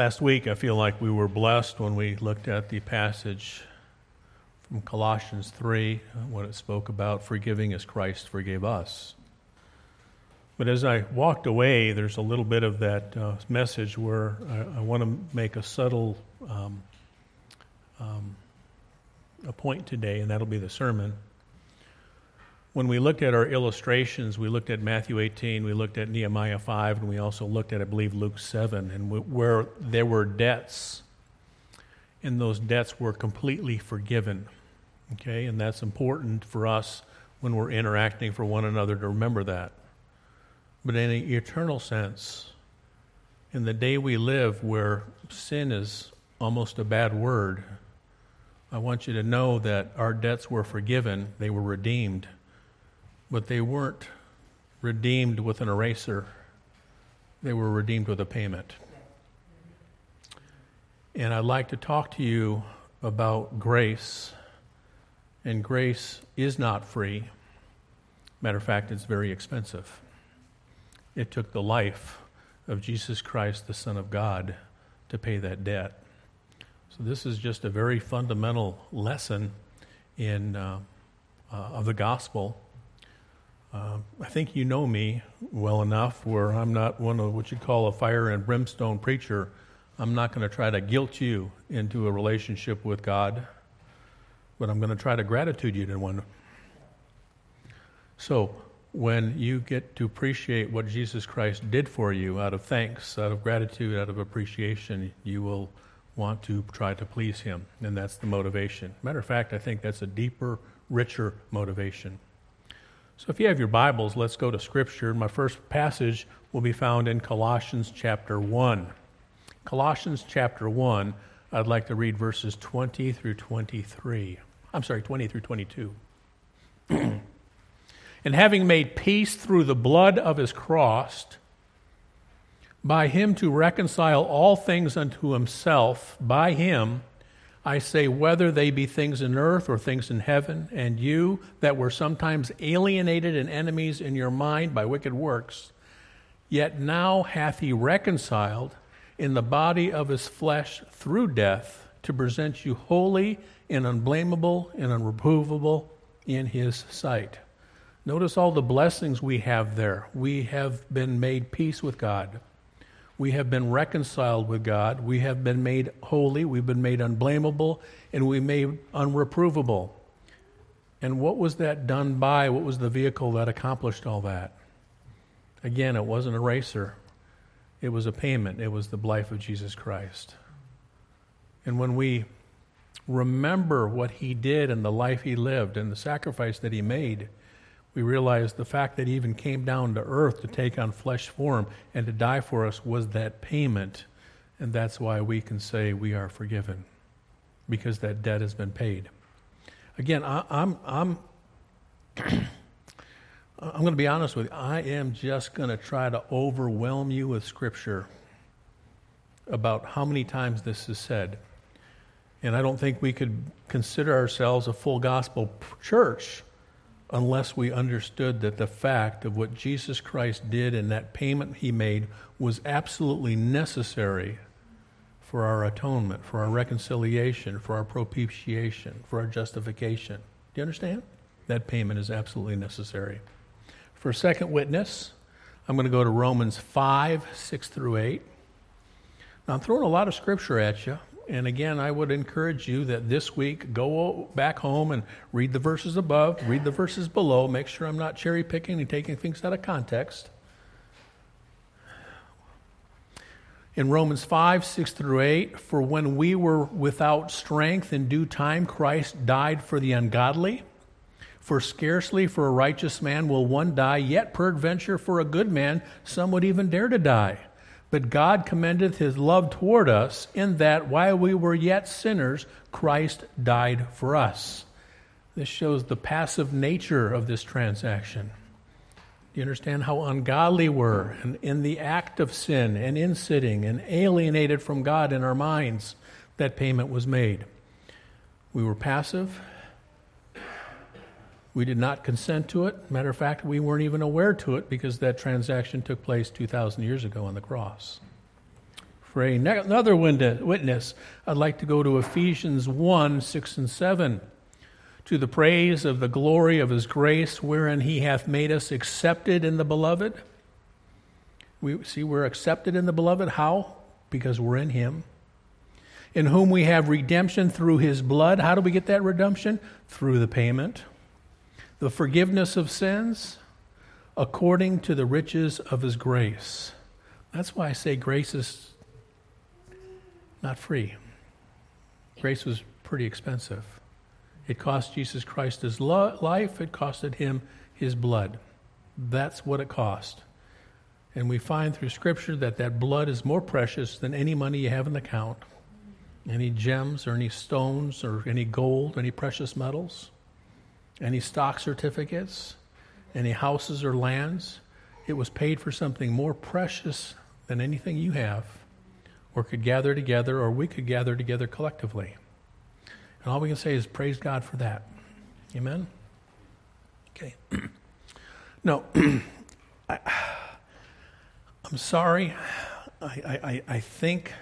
Last week, I feel like we were blessed when we looked at the passage from Colossians 3, when it spoke about forgiving as Christ forgave us. But as I walked away, there's a little bit of that uh, message where I, I want to make a subtle um, um, a point today, and that'll be the sermon. When we looked at our illustrations, we looked at Matthew 18, we looked at Nehemiah 5, and we also looked at, I believe, Luke 7, and we, where there were debts, and those debts were completely forgiven. Okay, and that's important for us when we're interacting for one another to remember that. But in an eternal sense, in the day we live where sin is almost a bad word, I want you to know that our debts were forgiven, they were redeemed but they weren't redeemed with an eraser, they were redeemed with a payment. And I'd like to talk to you about grace. And grace is not free. Matter of fact, it's very expensive. It took the life of Jesus Christ, the Son of God, to pay that debt. So, this is just a very fundamental lesson in, uh, uh, of the gospel uh, I think you know me well enough where I'm not one of what you call a fire and brimstone preacher. I'm not going to try to guilt you into a relationship with God, but I'm going to try to gratitude you to one. So, when you get to appreciate what Jesus Christ did for you out of thanks, out of gratitude, out of appreciation, you will want to try to please Him. And that's the motivation. Matter of fact, I think that's a deeper, richer motivation. So if you have your Bibles, let's go to Scripture. My first passage will be found in Colossians chapter 1. Colossians chapter 1, I'd like to read verses 20 through 23. I'm sorry, 20 through 22. and having made peace through the blood of his cross, by him to reconcile all things unto himself, by him I say, whether they be things in earth or things in heaven, and you that were sometimes alienated and enemies in your mind by wicked works, yet now hath he reconciled in the body of his flesh through death to present you holy and unblameable and unreprovable in his sight. Notice all the blessings we have there. We have been made peace with God. We have been reconciled with God. We have been made holy. We've been made unblameable. And we made unreprovable. And what was that done by? What was the vehicle that accomplished all that? Again, it wasn't a racer, it was a payment. It was the life of Jesus Christ. And when we remember what he did and the life he lived and the sacrifice that he made, we realize the fact that he even came down to earth to take on flesh form and to die for us was that payment. And that's why we can say we are forgiven, because that debt has been paid. Again, I, I'm, I'm, I'm going to be honest with you. I am just going to try to overwhelm you with Scripture about how many times this is said. And I don't think we could consider ourselves a full gospel church unless we understood that the fact of what Jesus Christ did and that payment he made was absolutely necessary for our atonement, for our reconciliation, for our propitiation, for our justification. Do you understand? That payment is absolutely necessary. For a second witness, I'm going to go to Romans 5, 6 through 8. Now, I'm throwing a lot of scripture at you. And again, I would encourage you that this week go back home and read the verses above, read the verses below, make sure I'm not cherry picking and taking things out of context. In Romans 5, 6 through 8, for when we were without strength in due time, Christ died for the ungodly. For scarcely for a righteous man will one die, yet peradventure for a good man some would even dare to die. But God commendeth his love toward us in that while we were yet sinners, Christ died for us. This shows the passive nature of this transaction. Do you understand how ungodly we were and in the act of sin and in sitting and alienated from God in our minds? That payment was made. We were passive, we did not consent to it. Matter of fact, we weren't even aware to it because that transaction took place 2,000 years ago on the cross. For another witness, I'd like to go to Ephesians 1 6 and 7. To the praise of the glory of his grace, wherein he hath made us accepted in the beloved. We see we're accepted in the beloved. How? Because we're in him. In whom we have redemption through his blood. How do we get that redemption? Through the payment. The forgiveness of sins according to the riches of his grace. That's why I say grace is not free. Grace was pretty expensive. It cost Jesus Christ his lo- life, it costed him his blood. That's what it cost. And we find through Scripture that that blood is more precious than any money you have in the account, any gems or any stones or any gold, any precious metals, any stock certificates, any houses or lands. It was paid for something more precious than anything you have or could gather together, or we could gather together collectively. And all we can say is praise God for that. Amen? Okay. no, I, am sorry. I, I, I think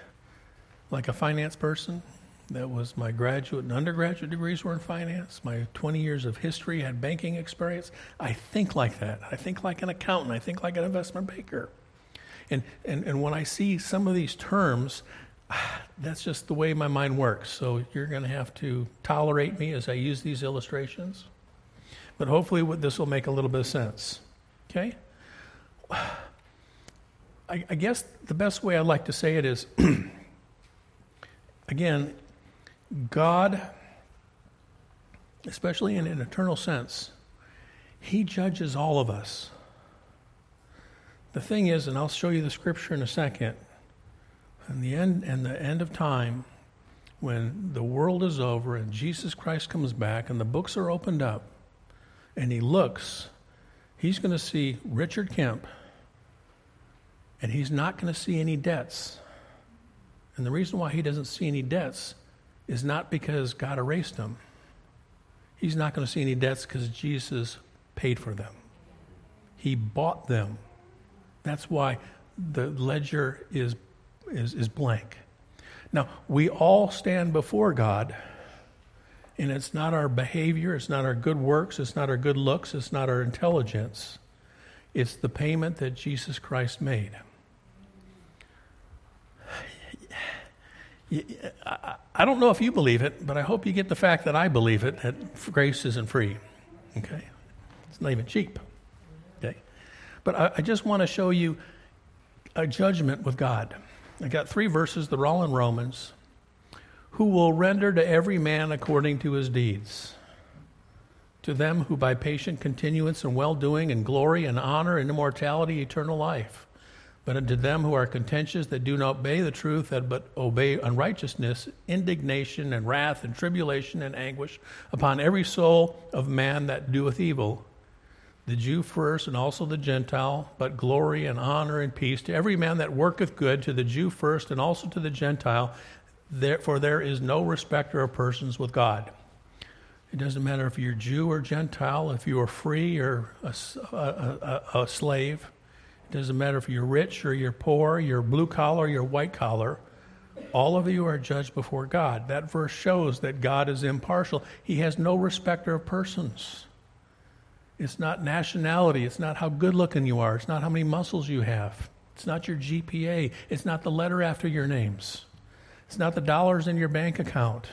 like a finance person. That was my graduate and undergraduate degrees were in finance. My 20 years of history had banking experience. I think like that. I think like an accountant. I think like an investment banker. And, and, and when I see some of these terms, that's just the way my mind works. So you're going to have to tolerate me as I use these illustrations. But hopefully, this will make a little bit of sense. Okay? I, I guess the best way I'd like to say it is again, God, especially in an eternal sense, He judges all of us. The thing is, and I'll show you the scripture in a second, in the end and the end of time, when the world is over and Jesus Christ comes back and the books are opened up and he looks, he's going to see Richard Kemp and he's not going to see any debts. And the reason why he doesn't see any debts is not because God erased them. He's not going to see any debts because Jesus paid for them. He bought them that's why the ledger is, is, is blank. Now, we all stand before God, and it's not our behavior, it's not our good works, it's not our good looks, it's not our intelligence. It's the payment that Jesus Christ made. I don't know if you believe it, but I hope you get the fact that I believe it that grace isn't free. Okay? It's not even cheap. Okay? But I, I just want to show you a judgment with God. I got three verses, they're all in Romans. Who will render to every man according to his deeds. To them who by patient continuance and well doing and glory and honor and immortality, eternal life. But unto them who are contentious, that do not obey the truth, that but obey unrighteousness, indignation and wrath and tribulation and anguish upon every soul of man that doeth evil, the Jew first and also the Gentile, but glory and honor and peace to every man that worketh good, to the Jew first and also to the Gentile. for there is no respecter of persons with God. It doesn't matter if you're Jew or Gentile, if you are free or a, a, a, a slave. Doesn't matter if you're rich or you're poor, you're blue collar, you're white collar. All of you are judged before God. That verse shows that God is impartial. He has no respecter of persons. It's not nationality. It's not how good looking you are. It's not how many muscles you have. It's not your GPA. It's not the letter after your names. It's not the dollars in your bank account.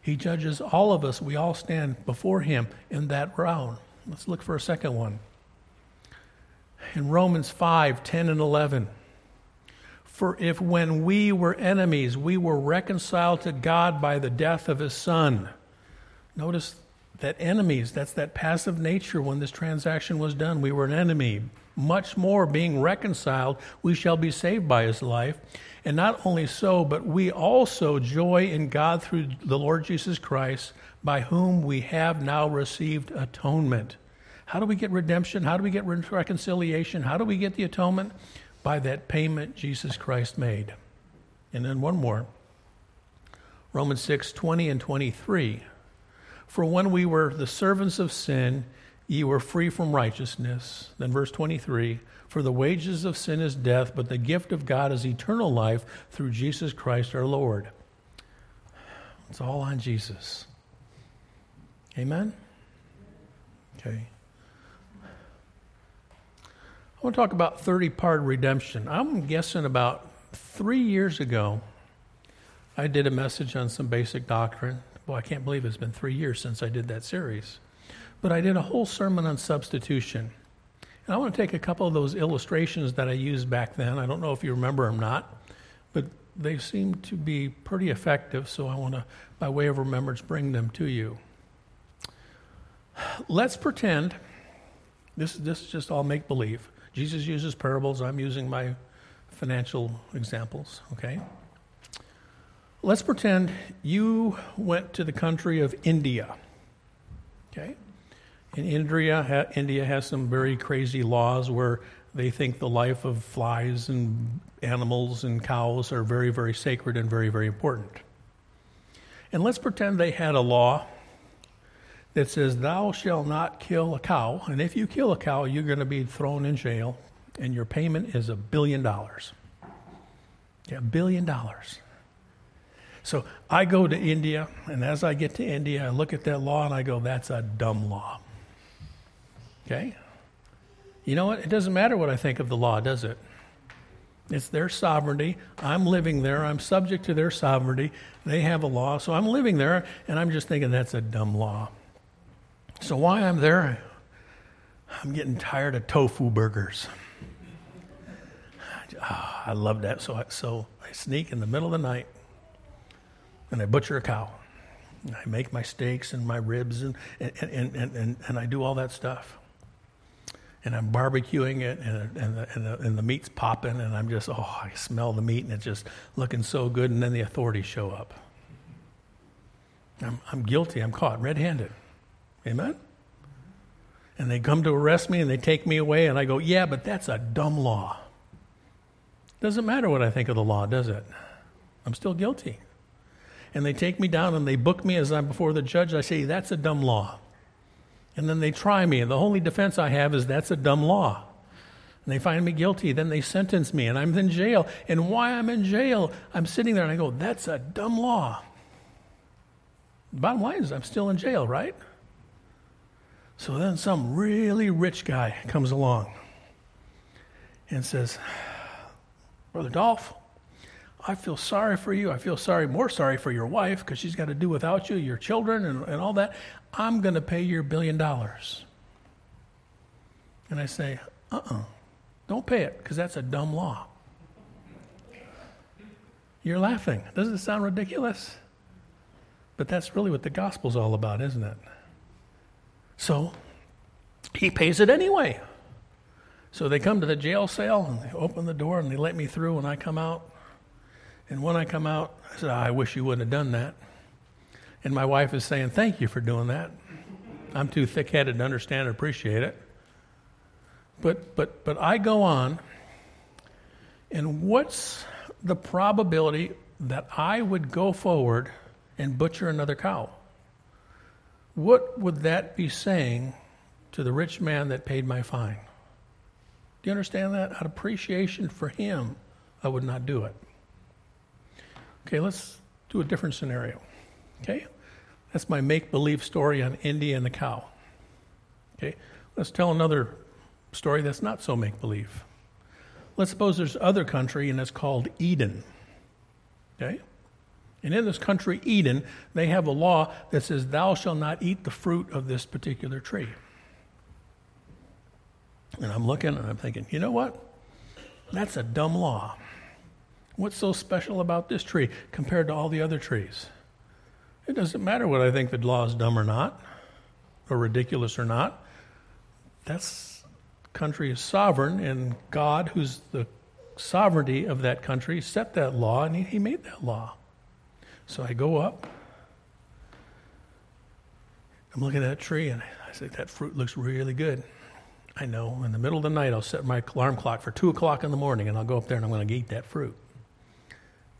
He judges all of us. We all stand before Him in that round. Let's look for a second one. In Romans 5 10 and 11. For if when we were enemies, we were reconciled to God by the death of His Son. Notice that enemies, that's that passive nature when this transaction was done. We were an enemy. Much more being reconciled, we shall be saved by his life. And not only so, but we also joy in God through the Lord Jesus Christ, by whom we have now received atonement. How do we get redemption? How do we get reconciliation? How do we get the atonement? By that payment Jesus Christ made. And then one more Romans 6 20 and 23. For when we were the servants of sin, ye were free from righteousness. Then verse 23 For the wages of sin is death, but the gift of God is eternal life through Jesus Christ our Lord. It's all on Jesus. Amen? Okay. I want to talk about 30 part redemption. I'm guessing about three years ago, I did a message on some basic doctrine. Well, I can't believe it's been three years since I did that series. But I did a whole sermon on substitution. And I want to take a couple of those illustrations that I used back then. I don't know if you remember them or not, but they seem to be pretty effective, so I want to, by way of remembrance, bring them to you. Let's pretend this, this is just all make believe. Jesus uses parables, I'm using my financial examples, okay? Let's pretend you went to the country of India, okay? In India, India has some very crazy laws where they think the life of flies and animals and cows are very, very sacred and very, very important. And let's pretend they had a law that says, Thou shalt not kill a cow, and if you kill a cow, you're going to be thrown in jail, and your payment is a billion dollars. Yeah, a billion dollars. So I go to India, and as I get to India, I look at that law and I go, That's a dumb law. Okay? You know what? It doesn't matter what I think of the law, does it? It's their sovereignty. I'm living there. I'm subject to their sovereignty. They have a law. So I'm living there, and I'm just thinking that's a dumb law. So while I'm there, I'm getting tired of tofu burgers. Oh, I love that. So I, so I sneak in the middle of the night and I butcher a cow. I make my steaks and my ribs and, and, and, and, and, I do all that stuff. And I'm barbecuing it and, and, the, and, the, and the meat's popping and I'm just, oh, I smell the meat and it's just looking so good. And then the authorities show up. I'm, I'm guilty. I'm caught red handed. Amen? And they come to arrest me and they take me away, and I go, Yeah, but that's a dumb law. Doesn't matter what I think of the law, does it? I'm still guilty. And they take me down and they book me as I'm before the judge. I say, That's a dumb law. And then they try me, and the only defense I have is that's a dumb law. And they find me guilty. Then they sentence me, and I'm in jail. And why I'm in jail, I'm sitting there and I go, That's a dumb law. Bottom line is, I'm still in jail, right? So then some really rich guy comes along and says, Brother Dolph, I feel sorry for you. I feel sorry, more sorry for your wife because she's got to do without you, your children, and, and all that. I'm going to pay your billion dollars. And I say, uh uh-uh, uh, do not pay it because that's a dumb law. You're laughing. Doesn't it sound ridiculous? But that's really what the gospel's all about, isn't it? So he pays it anyway. So they come to the jail cell and they open the door and they let me through and I come out. And when I come out, I said, ah, I wish you wouldn't have done that. And my wife is saying, Thank you for doing that. I'm too thick headed to understand and appreciate it. But, but, but I go on, and what's the probability that I would go forward and butcher another cow? What would that be saying to the rich man that paid my fine? Do you understand that? Out of appreciation for him, I would not do it. Okay, let's do a different scenario. Okay? That's my make believe story on India and the cow. Okay? Let's tell another story that's not so make believe. Let's suppose there's other country and it's called Eden. Okay? And in this country, Eden, they have a law that says, Thou shalt not eat the fruit of this particular tree. And I'm looking and I'm thinking, you know what? That's a dumb law. What's so special about this tree compared to all the other trees? It doesn't matter what I think the law is dumb or not, or ridiculous or not. That's country is sovereign, and God, who's the sovereignty of that country, set that law, and he, he made that law. So I go up. I'm looking at that tree and I say, that fruit looks really good. I know. In the middle of the night, I'll set my alarm clock for 2 o'clock in the morning and I'll go up there and I'm going to eat that fruit.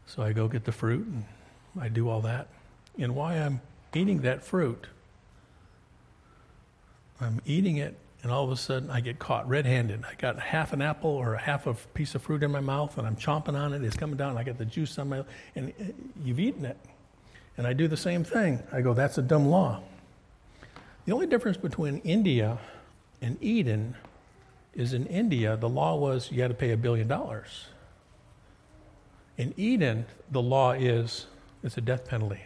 So I go get the fruit and I do all that. And while I'm eating that fruit, I'm eating it, and all of a sudden I get caught red handed. I got half an apple or a half a piece of fruit in my mouth, and I'm chomping on it. It's coming down, I get the juice on my, and uh, you've eaten it. And I do the same thing. I go, that's a dumb law. The only difference between India and Eden is in India, the law was you had to pay a billion dollars. In Eden, the law is it's a death penalty.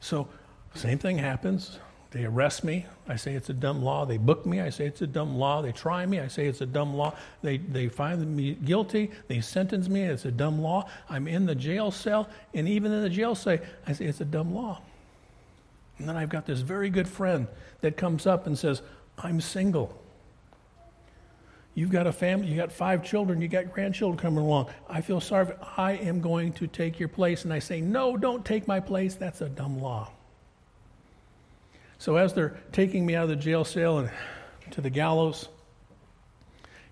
So, same thing happens. They arrest me. I say it's a dumb law. They book me. I say it's a dumb law. They try me. I say it's a dumb law. They, they find me guilty. They sentence me. It's a dumb law. I'm in the jail cell. And even in the jail cell, I say it's a dumb law. And then I've got this very good friend that comes up and says, I'm single. You've got a family, you got five children, you got grandchildren coming along. I feel sorry. I am going to take your place. And I say, No, don't take my place. That's a dumb law. So as they're taking me out of the jail cell and to the gallows,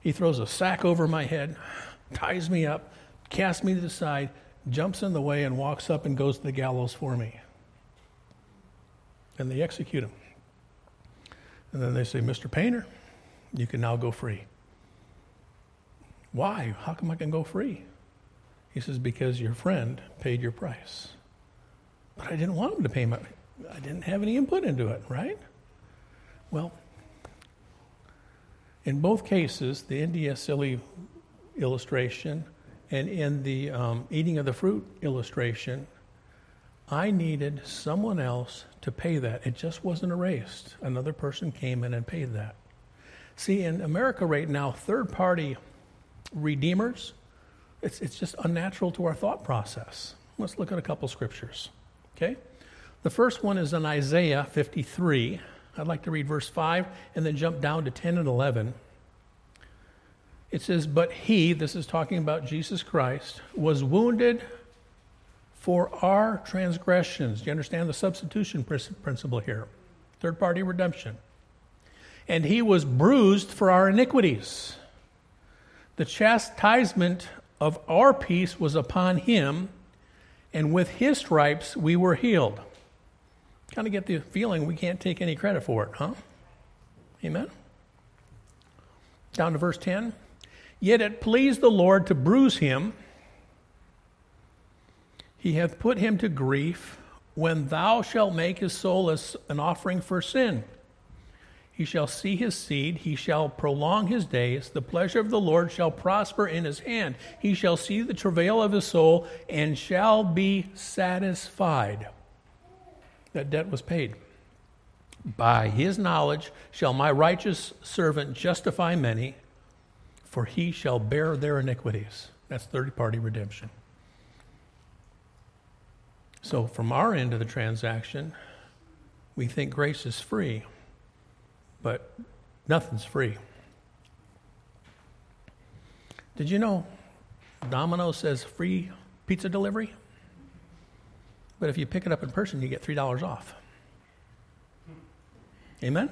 he throws a sack over my head, ties me up, casts me to the side, jumps in the way, and walks up and goes to the gallows for me. And they execute him. And then they say, Mr. Painter, you can now go free. Why? How come I can go free? He says, Because your friend paid your price. But I didn't want him to pay my I didn't have any input into it, right? Well, in both cases, the India silly illustration and in the um, eating of the fruit illustration, I needed someone else to pay that. It just wasn't erased. Another person came in and paid that. See, in America right now, third party redeemers, it's, it's just unnatural to our thought process. Let's look at a couple scriptures. Okay? The first one is in Isaiah 53. I'd like to read verse 5 and then jump down to 10 and 11. It says, But he, this is talking about Jesus Christ, was wounded for our transgressions. Do you understand the substitution principle here? Third party redemption. And he was bruised for our iniquities. The chastisement of our peace was upon him, and with his stripes we were healed. Kind of get the feeling we can't take any credit for it, huh? Amen? Down to verse 10. Yet it pleased the Lord to bruise him. He hath put him to grief when thou shalt make his soul an offering for sin. He shall see his seed, he shall prolong his days. The pleasure of the Lord shall prosper in his hand. He shall see the travail of his soul and shall be satisfied. That debt was paid. By his knowledge shall my righteous servant justify many, for he shall bear their iniquities. That's third party redemption. So, from our end of the transaction, we think grace is free but nothing's free. Did you know Domino says free pizza delivery? But if you pick it up in person, you get $3 off. Amen?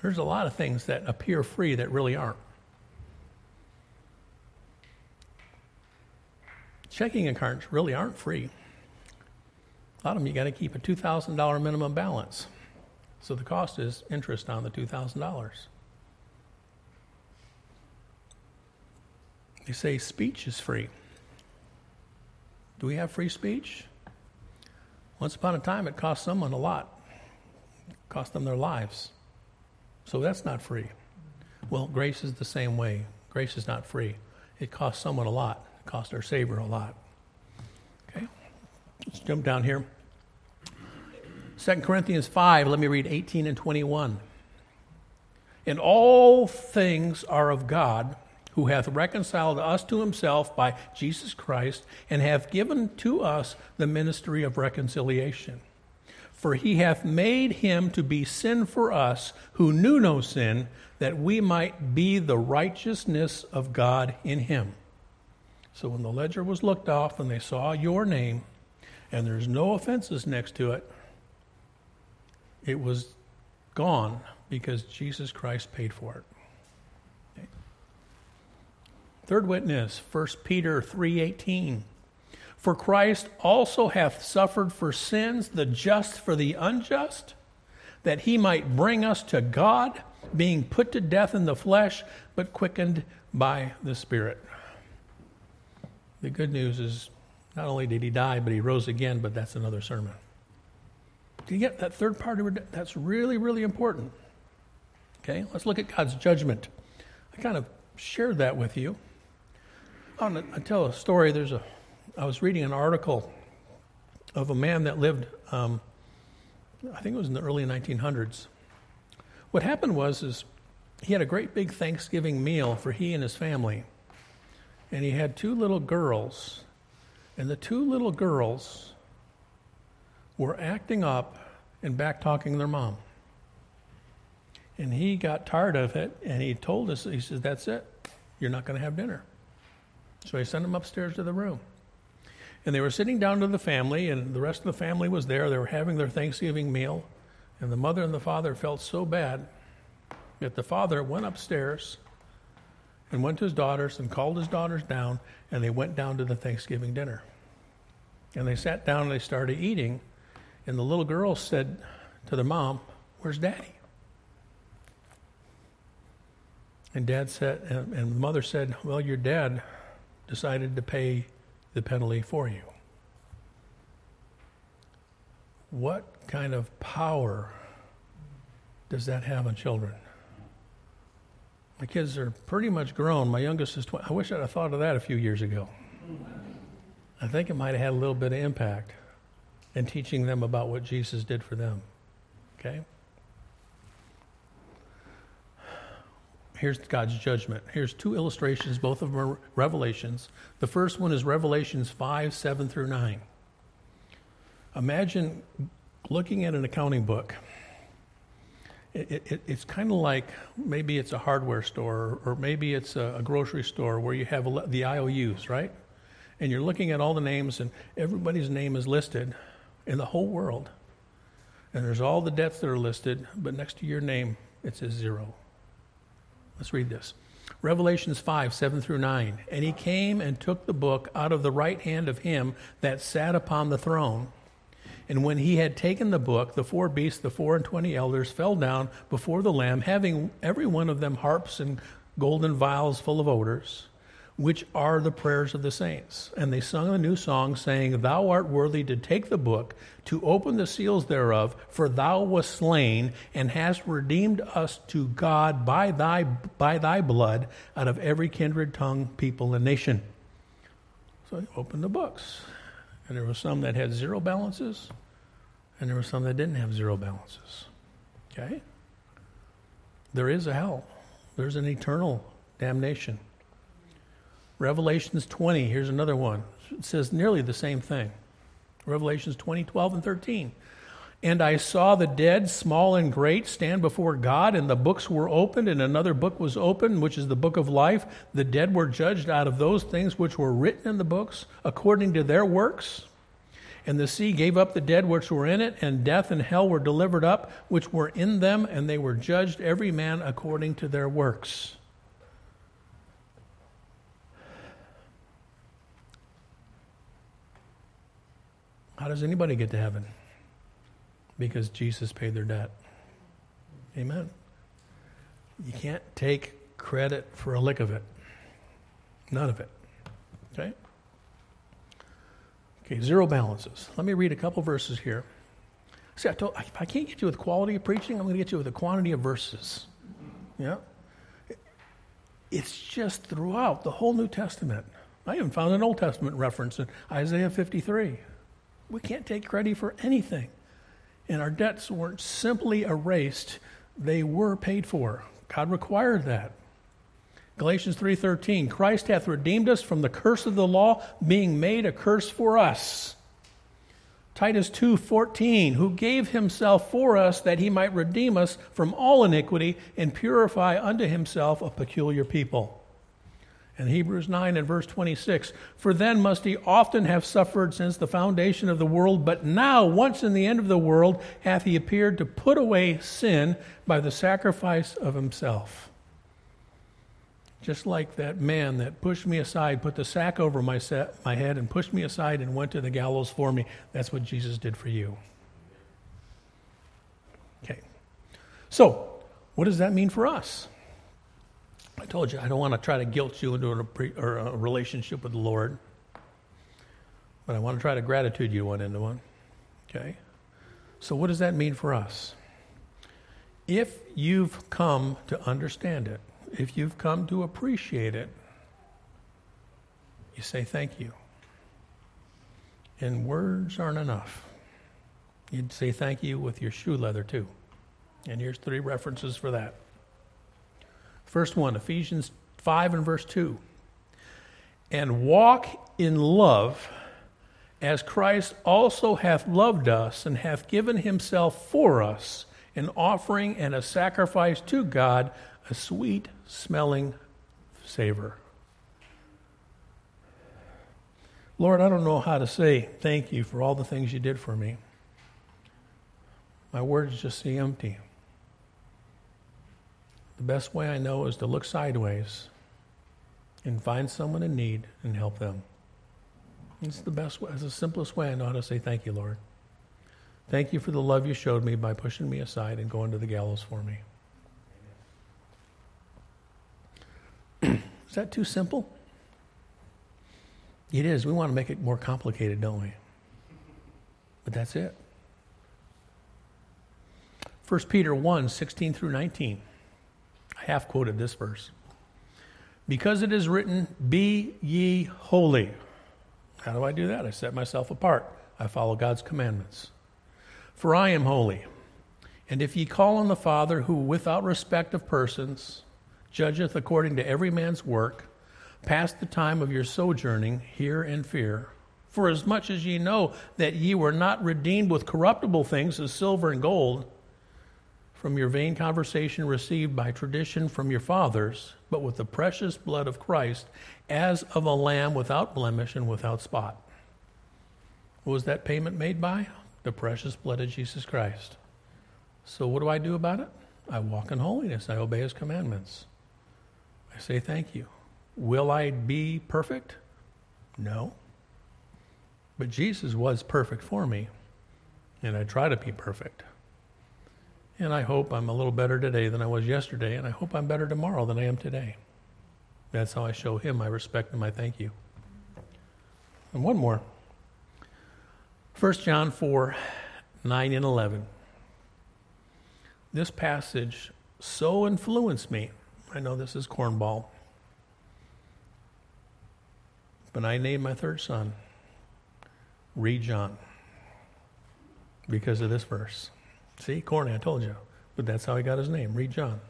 There's a lot of things that appear free that really aren't. Checking accounts really aren't free. A lot of them you got to keep a $2,000 minimum balance. So the cost is interest on the $2,000. They say speech is free. Do we have free speech? Once upon a time, it cost someone a lot, it cost them their lives. So that's not free. Well, grace is the same way. Grace is not free. It cost someone a lot, it cost our Savior a lot. Okay? Let's jump down here. 2 Corinthians 5, let me read 18 and 21. And all things are of God, who hath reconciled us to himself by Jesus Christ, and hath given to us the ministry of reconciliation. For he hath made him to be sin for us, who knew no sin, that we might be the righteousness of God in him. So when the ledger was looked off and they saw your name, and there's no offenses next to it, it was gone because Jesus Christ paid for it. Third witness, 1 Peter 3:18. For Christ also hath suffered for sins, the just for the unjust, that he might bring us to God, being put to death in the flesh, but quickened by the Spirit. The good news is not only did he die, but he rose again, but that's another sermon. Do you get that third part? That's really, really important. Okay, let's look at God's judgment. I kind of shared that with you. I'll, I'll tell a story. There's a, I was reading an article of a man that lived, um, I think it was in the early 1900s. What happened was, is he had a great big Thanksgiving meal for he and his family, and he had two little girls, and the two little girls were acting up and back talking their mom. And he got tired of it and he told us, he says, That's it. You're not going to have dinner. So he sent them upstairs to the room. And they were sitting down to the family, and the rest of the family was there. They were having their Thanksgiving meal. And the mother and the father felt so bad that the father went upstairs and went to his daughters and called his daughters down, and they went down to the Thanksgiving dinner. And they sat down and they started eating. And the little girl said to the mom, Where's daddy? And dad said, and, the mother said, Well, your dad decided to pay the penalty for you. What kind of power does that have on children? My kids are pretty much grown. My youngest is 20. I wish I'd have thought of that a few years ago. I think it might have had a little bit of impact in teaching them about what Jesus did for them. Okay? Here's God's judgment. Here's two illustrations, both of them are revelations. The first one is Revelations 5, 7 through 9. Imagine looking at an accounting book. It, it, it's kind of like maybe it's a hardware store or maybe it's a, a grocery store where you have the IOUs, right? And you're looking at all the names, and everybody's name is listed in the whole world. And there's all the debts that are listed, but next to your name, it says zero. Let's read this. Revelations 5, 7 through 9. And he came and took the book out of the right hand of him that sat upon the throne. And when he had taken the book, the four beasts, the four and twenty elders, fell down before the Lamb, having every one of them harps and golden vials full of odors which are the prayers of the saints. And they sung a new song, saying, Thou art worthy to take the book, to open the seals thereof, for thou wast slain, and hast redeemed us to God by thy, by thy blood out of every kindred, tongue, people, and nation. So he opened the books. And there were some that had zero balances, and there were some that didn't have zero balances. Okay? There is a hell, there's an eternal damnation. Revelations 20, here's another one. It says nearly the same thing. Revelations 20, 12, and 13. And I saw the dead, small and great, stand before God, and the books were opened, and another book was opened, which is the book of life. The dead were judged out of those things which were written in the books, according to their works. And the sea gave up the dead which were in it, and death and hell were delivered up, which were in them, and they were judged every man according to their works. How does anybody get to heaven? Because Jesus paid their debt. Amen. You can't take credit for a lick of it. None of it. Okay? Okay, zero balances. Let me read a couple verses here. See, I told, if I can't get you with quality of preaching, I'm going to get you with a quantity of verses. Yeah? It's just throughout the whole New Testament. I even found an Old Testament reference in Isaiah 53. We can't take credit for anything. And our debts weren't simply erased, they were paid for. God required that. Galatians 3:13 Christ hath redeemed us from the curse of the law being made a curse for us. Titus 2:14 who gave himself for us that he might redeem us from all iniquity and purify unto himself a peculiar people. And Hebrews 9 and verse 26 For then must he often have suffered since the foundation of the world, but now, once in the end of the world, hath he appeared to put away sin by the sacrifice of himself. just like that man that pushed me aside, put the sack over my, set, my head, and pushed me aside and went to the gallows for me. That's what Jesus did for you. Okay. So, what does that mean for us? I told you I don't want to try to guilt you into a, pre, or a relationship with the Lord, but I want to try to gratitude you one into one. Okay? So, what does that mean for us? If you've come to understand it, if you've come to appreciate it, you say thank you. And words aren't enough. You'd say thank you with your shoe leather too. And here's three references for that. First one, Ephesians 5 and verse 2. And walk in love as Christ also hath loved us and hath given himself for us, an offering and a sacrifice to God, a sweet smelling savor. Lord, I don't know how to say thank you for all the things you did for me. My words just seem empty. The best way I know is to look sideways and find someone in need and help them. It's the best way, it's the simplest way I know how to say thank you, Lord. Thank you for the love you showed me by pushing me aside and going to the gallows for me. Is that too simple? It is. We want to make it more complicated, don't we? But that's it. 1 Peter 1 16 through 19. Half quoted this verse. Because it is written, Be ye holy. How do I do that? I set myself apart. I follow God's commandments. For I am holy. And if ye call on the Father, who without respect of persons judgeth according to every man's work, pass the time of your sojourning here in fear. For as much as ye know that ye were not redeemed with corruptible things as silver and gold, from your vain conversation received by tradition from your fathers, but with the precious blood of Christ, as of a lamb without blemish and without spot. Was that payment made by? The precious blood of Jesus Christ. So, what do I do about it? I walk in holiness, I obey his commandments. I say thank you. Will I be perfect? No. But Jesus was perfect for me, and I try to be perfect. And I hope I'm a little better today than I was yesterday, and I hope I'm better tomorrow than I am today. That's how I show him my respect and my thank you. And one more 1 John 4 9 and 11. This passage so influenced me I know this is cornball. But I named my third son Read John because of this verse. See, corny, I told you. But that's how he got his name, Read John.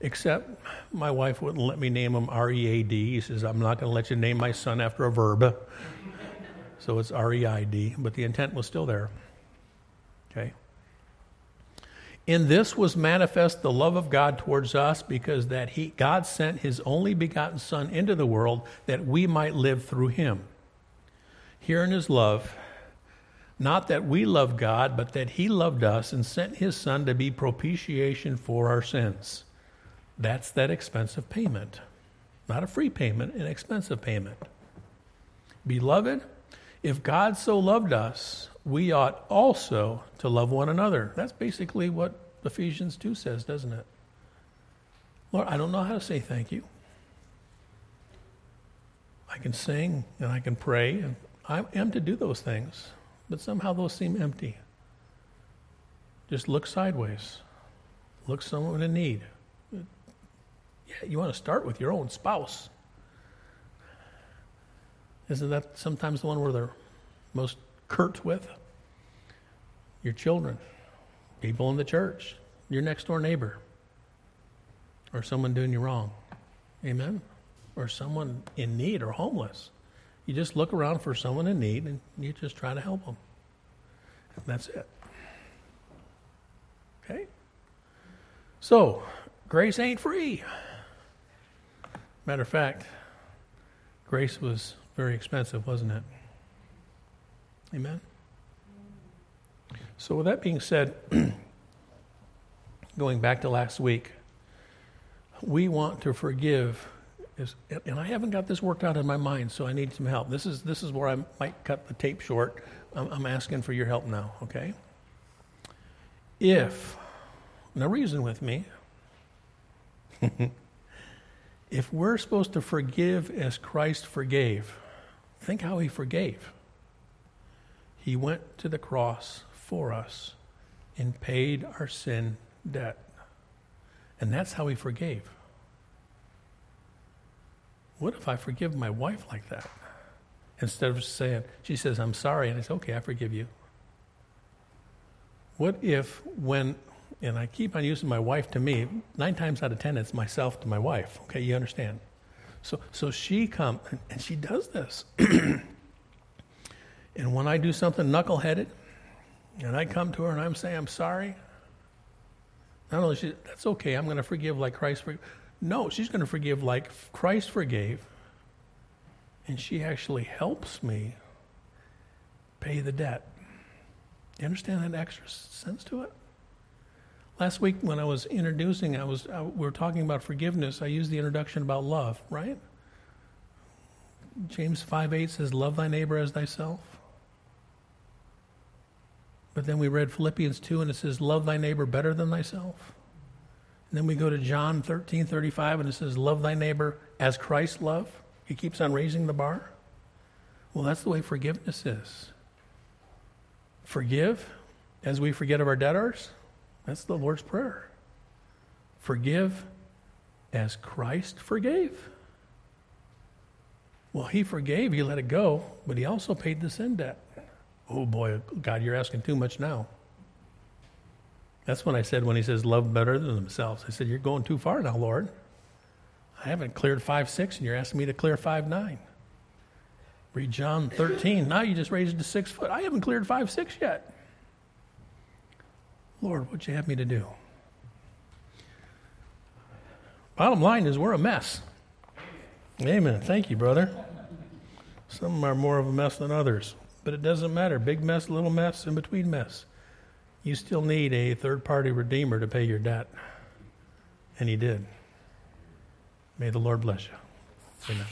Except my wife wouldn't let me name him R E A D. He says, I'm not going to let you name my son after a verb. so it's R E I D, but the intent was still there. Okay? In this was manifest the love of God towards us because that he God sent his only begotten son into the world that we might live through him. Here in his love, not that we love God, but that he loved us and sent his son to be propitiation for our sins. That's that expensive payment. Not a free payment, an expensive payment. Beloved, if God so loved us, we ought also to love one another. That's basically what Ephesians 2 says, doesn't it? Lord, I don't know how to say thank you. I can sing and I can pray, and I am to do those things, but somehow those seem empty. Just look sideways, look someone in need. Yeah, you want to start with your own spouse. Isn't that sometimes the one where they're most curt with? Your children, people in the church, your next door neighbor, or someone doing you wrong. Amen? Or someone in need or homeless. You just look around for someone in need and you just try to help them. And that's it. Okay? So, grace ain't free. Matter of fact, grace was very expensive, wasn't it? Amen? So, with that being said, going back to last week, we want to forgive, is, and I haven't got this worked out in my mind, so I need some help. This is, this is where I might cut the tape short. I'm, I'm asking for your help now, okay? If, now reason with me, if we're supposed to forgive as Christ forgave, think how he forgave. He went to the cross for us and paid our sin debt. And that's how he forgave. What if I forgive my wife like that? Instead of saying, she says, I'm sorry, and I say, okay, I forgive you. What if when, and I keep on using my wife to me, nine times out of ten, it's myself to my wife. Okay, you understand? So, so she comes, and she does this. and when I do something knuckleheaded, and I come to her and I'm saying, I'm sorry, not only she, that's okay, I'm going to forgive like Christ forgave. No, she's going to forgive like Christ forgave. And she actually helps me pay the debt. You understand that extra sense to it? Last week, when I was introducing, I was I, we were talking about forgiveness. I used the introduction about love, right? James five eight says, "Love thy neighbor as thyself." But then we read Philippians 2 and it says, Love thy neighbor better than thyself. And then we go to John 13 35 and it says, Love thy neighbor as Christ loved. He keeps on raising the bar. Well, that's the way forgiveness is. Forgive as we forget of our debtors. That's the Lord's Prayer. Forgive as Christ forgave. Well, he forgave, he let it go, but he also paid the sin debt. Oh boy, God, you're asking too much now. That's when I said, when he says, love better than themselves, I said, You're going too far now, Lord. I haven't cleared 5 6, and you're asking me to clear 5 9. Read John 13. Now you just raised it to 6 foot. I haven't cleared 5 6 yet. Lord, what'd you have me to do? Bottom line is, we're a mess. Amen. Thank you, brother. Some are more of a mess than others. But it doesn't matter. Big mess, little mess, in between mess. You still need a third party redeemer to pay your debt. And he did. May the Lord bless you. Amen.